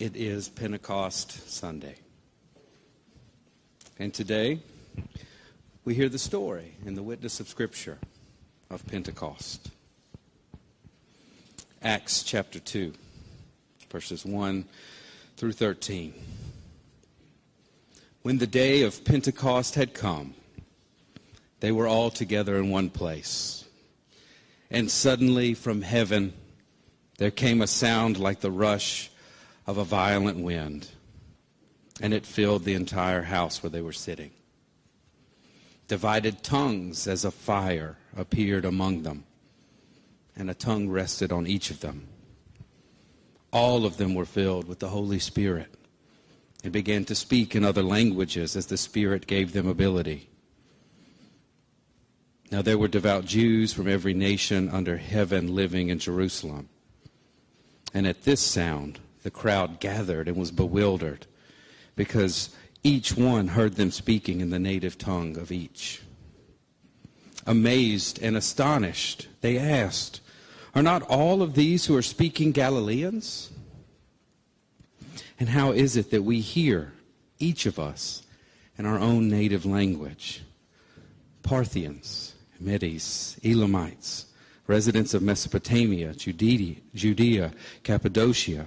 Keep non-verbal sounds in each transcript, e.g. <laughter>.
It is Pentecost Sunday. And today, we hear the story in the witness of Scripture of Pentecost. Acts chapter 2, verses 1 through 13. When the day of Pentecost had come, they were all together in one place. And suddenly from heaven there came a sound like the rush of a violent wind, and it filled the entire house where they were sitting. Divided tongues as a fire appeared among them, and a tongue rested on each of them. All of them were filled with the Holy Spirit and began to speak in other languages as the Spirit gave them ability. Now there were devout Jews from every nation under heaven living in Jerusalem. And at this sound, the crowd gathered and was bewildered because each one heard them speaking in the native tongue of each. Amazed and astonished, they asked, Are not all of these who are speaking Galileans? And how is it that we hear, each of us, in our own native language? Parthians, Medes, Elamites, residents of Mesopotamia, Judea, Judea, Cappadocia,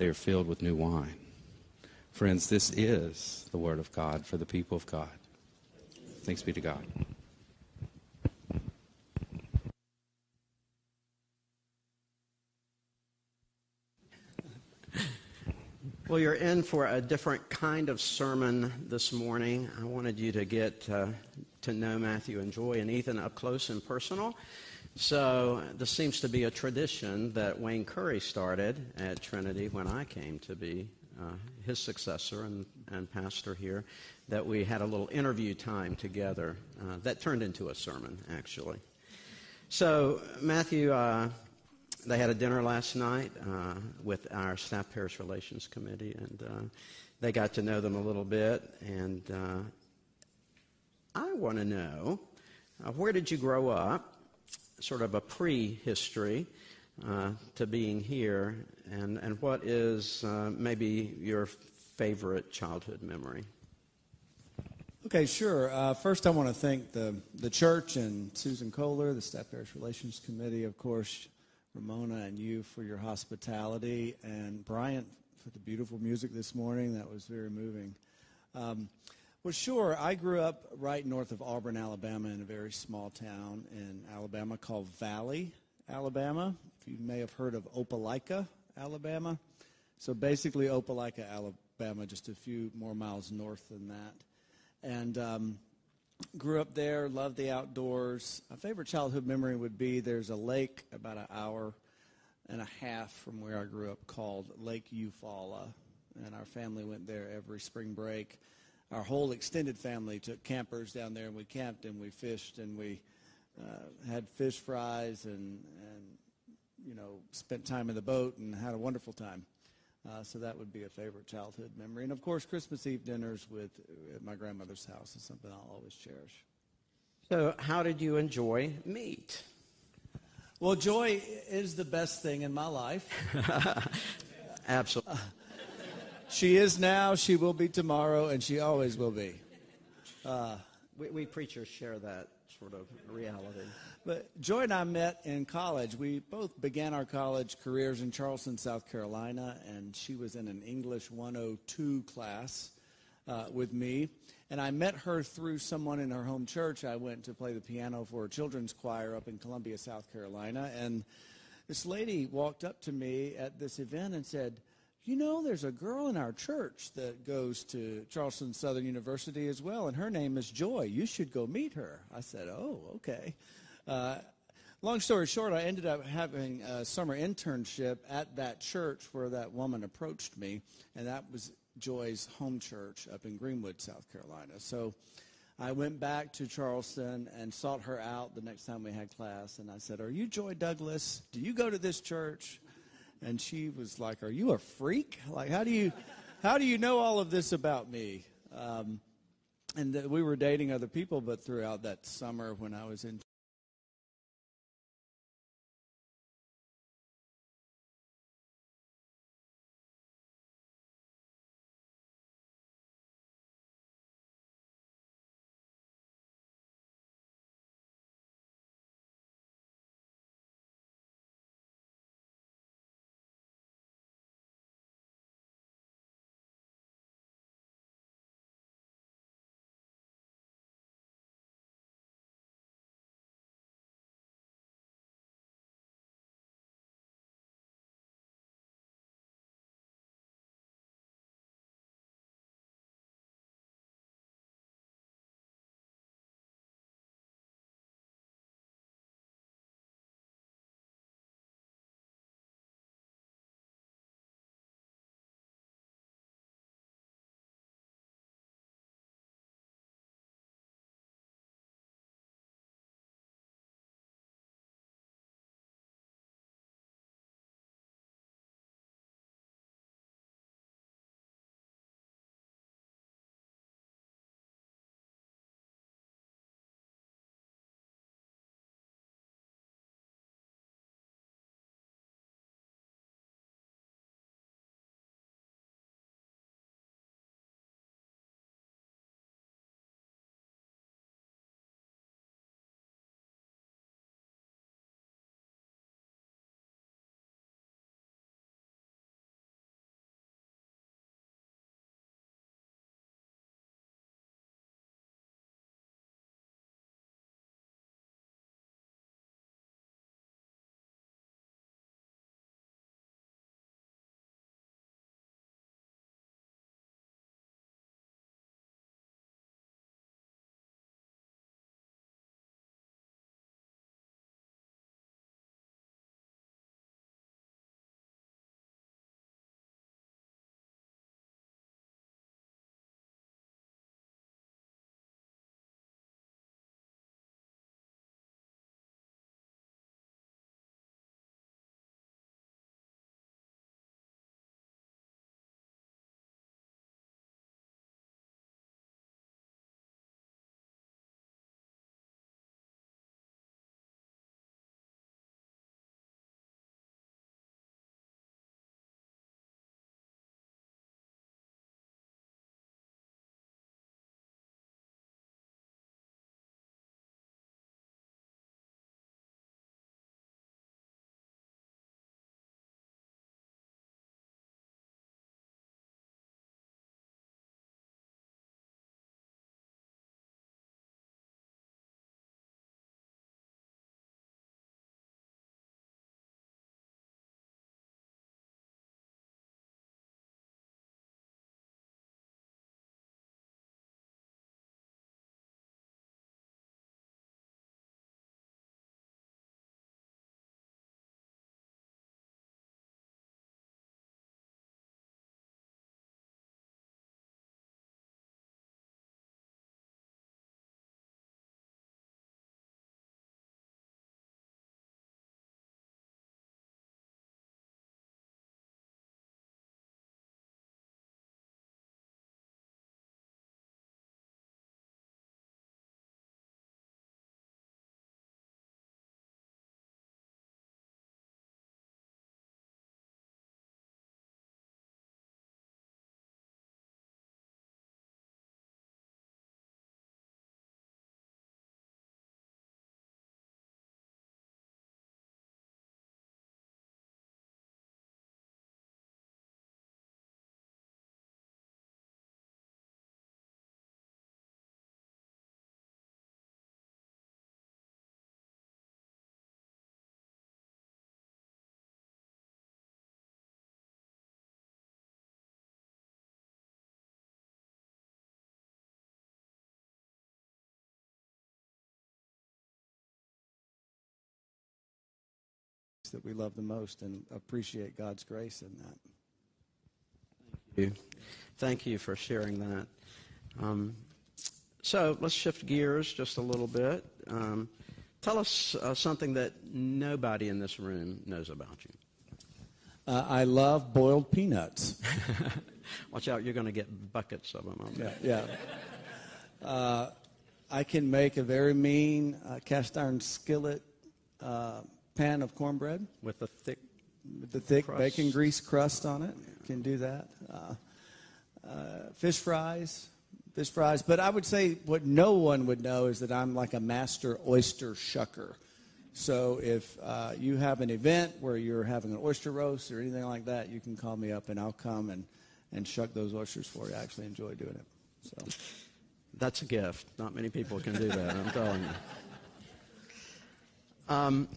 They are filled with new wine. Friends, this is the word of God for the people of God. Thanks be to God. Well, you're in for a different kind of sermon this morning. I wanted you to get uh, to know Matthew and Joy and Ethan up close and personal. So, this seems to be a tradition that Wayne Curry started at Trinity when I came to be uh, his successor and, and pastor here, that we had a little interview time together uh, that turned into a sermon, actually. So, Matthew, uh, they had a dinner last night uh, with our staff parish relations committee, and uh, they got to know them a little bit. And uh, I want to know where did you grow up? Sort of a pre-history uh, to being here, and and what is uh, maybe your favorite childhood memory? Okay, sure. Uh, first, I want to thank the, the church and Susan Kohler, the Staff Parish Relations Committee, of course, Ramona and you for your hospitality, and Bryant for the beautiful music this morning. That was very moving. Um, well, sure. I grew up right north of Auburn, Alabama, in a very small town in Alabama called Valley, Alabama. If you may have heard of Opelika, Alabama. So basically, Opelika, Alabama, just a few more miles north than that. And um, grew up there, loved the outdoors. My favorite childhood memory would be there's a lake about an hour and a half from where I grew up called Lake Eufaula, and our family went there every spring break. Our whole extended family took campers down there, and we camped and we fished and we uh, had fish fries and and you know spent time in the boat and had a wonderful time. Uh, so that would be a favorite childhood memory. And of course, Christmas Eve dinners with at my grandmother's house is something I'll always cherish. So, how did you enjoy meat? Well, joy is the best thing in my life. <laughs> Absolutely. Uh, she is now, she will be tomorrow, and she always will be. Uh, we, we preachers share that sort of reality. But Joy and I met in college. We both began our college careers in Charleston, South Carolina, and she was in an English 102 class uh, with me. And I met her through someone in her home church. I went to play the piano for a children's choir up in Columbia, South Carolina. And this lady walked up to me at this event and said, you know, there's a girl in our church that goes to Charleston Southern University as well, and her name is Joy. You should go meet her. I said, Oh, okay. Uh, long story short, I ended up having a summer internship at that church where that woman approached me, and that was Joy's home church up in Greenwood, South Carolina. So I went back to Charleston and sought her out the next time we had class, and I said, Are you Joy Douglas? Do you go to this church? And she was like, Are you a freak? Like, how do you, how do you know all of this about me? Um, and we were dating other people, but throughout that summer when I was in attributes that we love the most and appreciate God's grace in that. Thank you. Thank you for sharing that. Um, so let's shift gears just a little bit. Um, tell us uh, something that nobody in this room knows about you. Uh, I love boiled peanuts. <laughs> Watch out, you're going to get buckets of them. Yeah, yeah. Uh, I can make a very mean uh, cast iron skillet uh, pan of cornbread with a thick, with the thick crust. bacon grease crust on it. Can do that. Uh, uh, fish fries, fish fries. But I would say what no one would know is that I'm like a master oyster shucker. So if uh, you have an event where you're having an oyster roast or anything like that, you can call me up and I'll come and, and shuck those oysters for you. I actually enjoy doing it. So. That's a gift. Not many people can do that, I'm telling you. Um,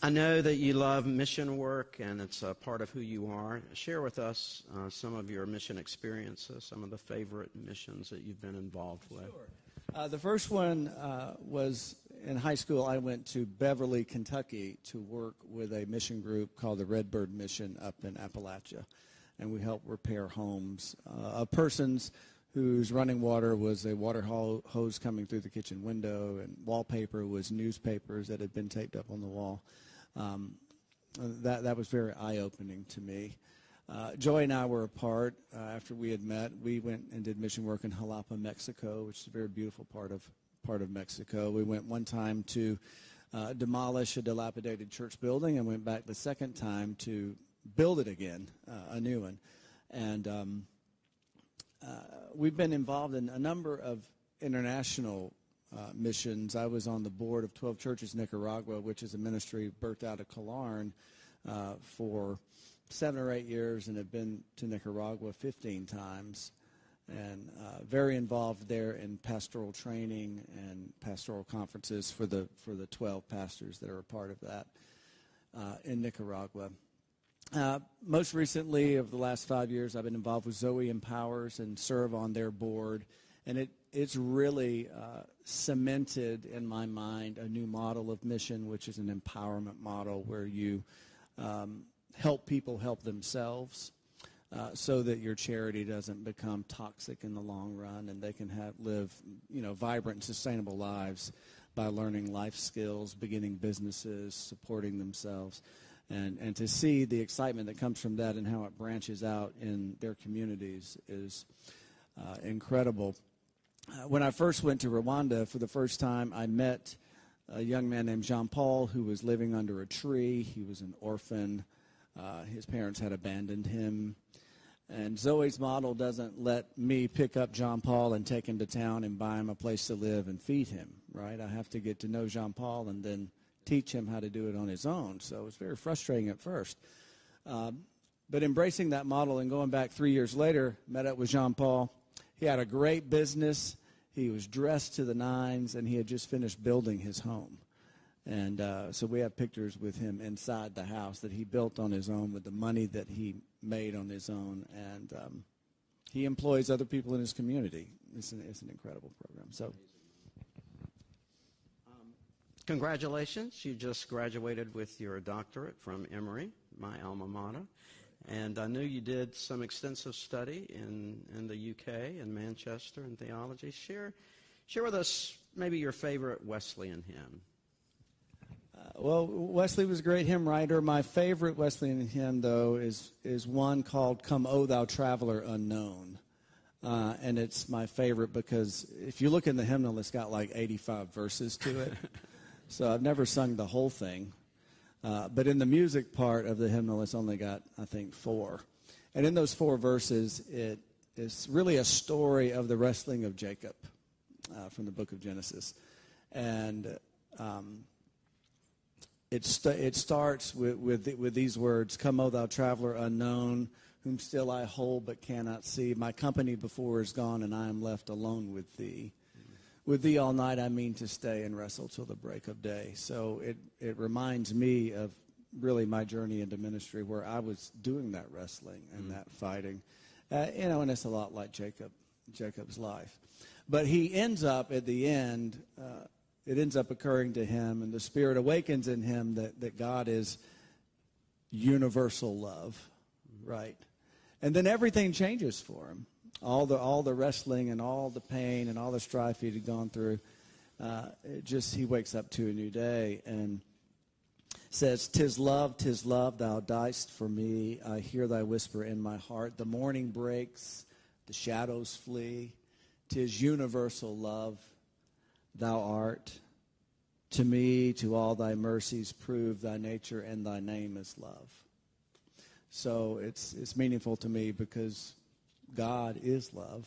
I know that you love mission work and it's a part of who you are. Share with us uh, some of your mission experiences, some of the favorite missions that you've been involved with. Sure. Uh, the first one uh, was in high school. I went to Beverly, Kentucky to work with a mission group called the Redbird Mission up in Appalachia. And we helped repair homes uh, of persons whose running water was a water hose coming through the kitchen window, and wallpaper was newspapers that had been taped up on the wall. Um, that, that was very eye opening to me. Uh, Joy and I were apart uh, after we had met. We went and did mission work in Jalapa, Mexico, which is a very beautiful part of part of Mexico. We went one time to uh, demolish a dilapidated church building, and went back the second time to build it again, uh, a new one. And um, uh, we've been involved in a number of international uh, missions. I was on the board of 12 Churches Nicaragua, which is a ministry birthed out of Calarn uh, for seven or eight years and have been to Nicaragua 15 times and uh, very involved there in pastoral training and pastoral conferences for the for the 12 pastors that are a part of that uh, in Nicaragua. Uh, most recently, over the last five years, I've been involved with Zoe Empowers and serve on their board, and it it's really uh, cemented in my mind a new model of mission, which is an empowerment model where you um, help people help themselves. Uh, so that your charity doesn't become toxic in the long run, and they can have, live, you know, vibrant and sustainable lives by learning life skills, beginning businesses, supporting themselves and and to see the excitement that comes from that and how it branches out in their communities is uh, incredible. Uh, when I first went to Rwanda for the first time, I met a young man named Jean Paul who was living under a tree. He was an orphan. Uh, his parents had abandoned him. And Zoe's model doesn't let me pick up Jean Paul and take him to town and buy him a place to live and feed him, right? I have to get to know Jean Paul and then teach him how to do it on his own. So it was very frustrating at first. Um, but embracing that model and going back three years later, met up with Jean Paul. He had a great business. He was dressed to the nines, and he had just finished building his home. And uh, so we have pictures with him inside the house that he built on his own with the money that he made on his own. And um, he employs other people in his community. It's an, it's an incredible program. So Congratulations. You just graduated with your doctorate from Emory, my alma mater. And I knew you did some extensive study in, in the UK, in Manchester, in theology. Share, share with us maybe your favorite Wesleyan hymn. Uh, well, Wesley was a great hymn writer. My favorite Wesleyan hymn, though, is, is one called Come, O Thou Traveler Unknown. Uh, and it's my favorite because if you look in the hymnal, it's got like 85 verses to it. <laughs> So I've never sung the whole thing. Uh, but in the music part of the hymnal, it's only got, I think, four. And in those four verses, it is really a story of the wrestling of Jacob uh, from the book of Genesis. And um, it, st- it starts with, with, with these words Come, O thou traveler unknown, whom still I hold but cannot see. My company before is gone, and I am left alone with thee with thee all night I mean to stay and wrestle till the break of day. So it, it reminds me of really my journey into ministry where I was doing that wrestling and mm. that fighting. Uh, you know, and it's a lot like Jacob, Jacob's life. But he ends up at the end, uh, it ends up occurring to him, and the Spirit awakens in him that, that God is, universal love, right? And then everything changes for him. All the all the wrestling and all the pain and all the strife he had gone through, uh, just he wakes up to a new day and says, "Tis love, tis love, thou diest for me. I hear thy whisper in my heart. The morning breaks, the shadows flee. Tis universal love, thou art." To me, to all thy mercies prove thy nature and thy name is love. So it's, it's meaningful to me because God is love.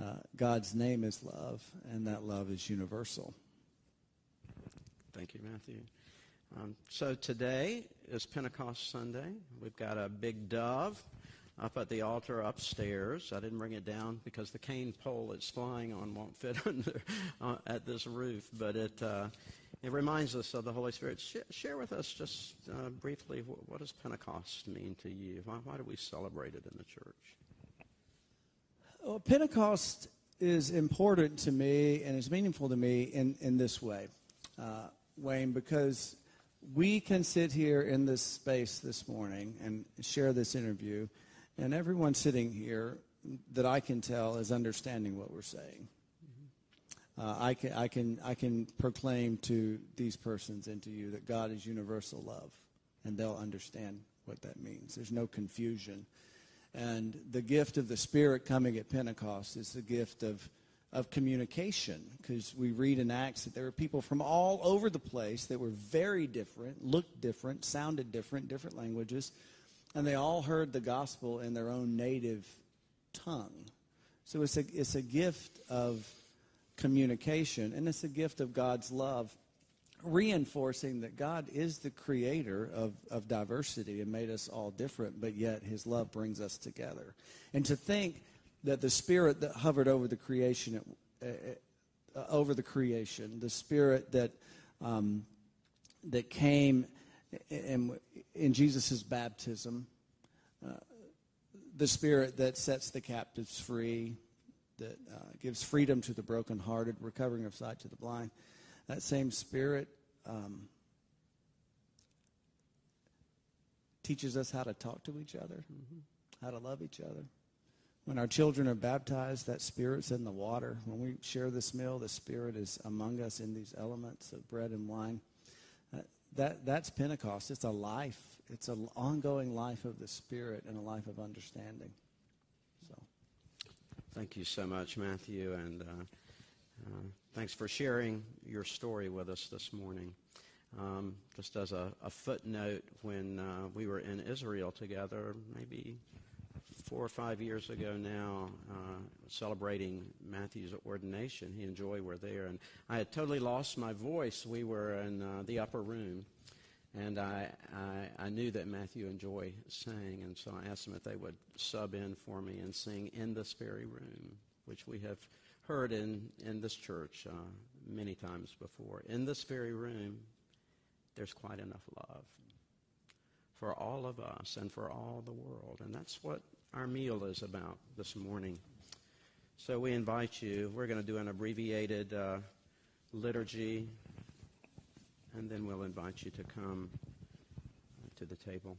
Uh, God's name is love, and that love is universal. Thank you, Matthew. Um, so today is Pentecost Sunday. We've got a big dove up at the altar upstairs. I didn't bring it down because the cane pole it's flying on won't fit <laughs> under uh, at this roof, but it uh, it reminds us of the Holy Spirit. Sh- share with us just uh, briefly what, what, does Pentecost mean to you? Why, why, do we celebrate it in the church? Well, Pentecost is important to me and is meaningful to me in in this way, uh, Wayne, because we can sit here in this space this morning and share this interview and everyone sitting here that I can tell is understanding what we're saying. Uh, I, can, I, can, I can proclaim to these persons and to you that God is universal love, and they'll understand what that means. There's no confusion. And the gift of the Spirit coming at Pentecost is the gift of, of communication, because we read in Acts that there were people from all over the place that were very different, looked different, sounded different, different languages and they all heard the gospel in their own native tongue. So it's a, it's a gift of communication, and it's a gift of God's love, reinforcing that God is the creator of, of diversity and made us all different, but yet his love brings us together. And to think that the spirit that hovered over the creation, uh, uh, over the creation, the spirit that, um, that came in, in Jesus' baptism, uh, the spirit that sets the captives free, that uh, gives freedom to the brokenhearted, recovering of sight to the blind, that same spirit um, teaches us how to talk to each other, mm-hmm. how to love each other. When our children are baptized, that spirit's in the water. When we share this meal, the spirit is among us in these elements of bread and wine that, that's Pentecost. It's a life. It's an ongoing life of the Spirit and a life of understanding. Thank you so much, Matthew, and uh, uh, thanks for sharing your story with us this morning. Um, just as a, a footnote, when uh, we were in Israel together, maybe four or five years ago now, uh, celebrating Matthew's ordination. He and Joy were there, and I had totally lost my voice. We were in uh, the upper room, and I, I, I, knew that Matthew and Joy sang, and so I asked them if they would sub in for me and sing in this very room, which we have heard in, in this church uh, many times before. In this very room, there's quite enough love for all of us and for all the world. And that's what our meal is about this morning. So we invite you, we're going to do an abbreviated uh, liturgy, and then we'll invite you to come to the table.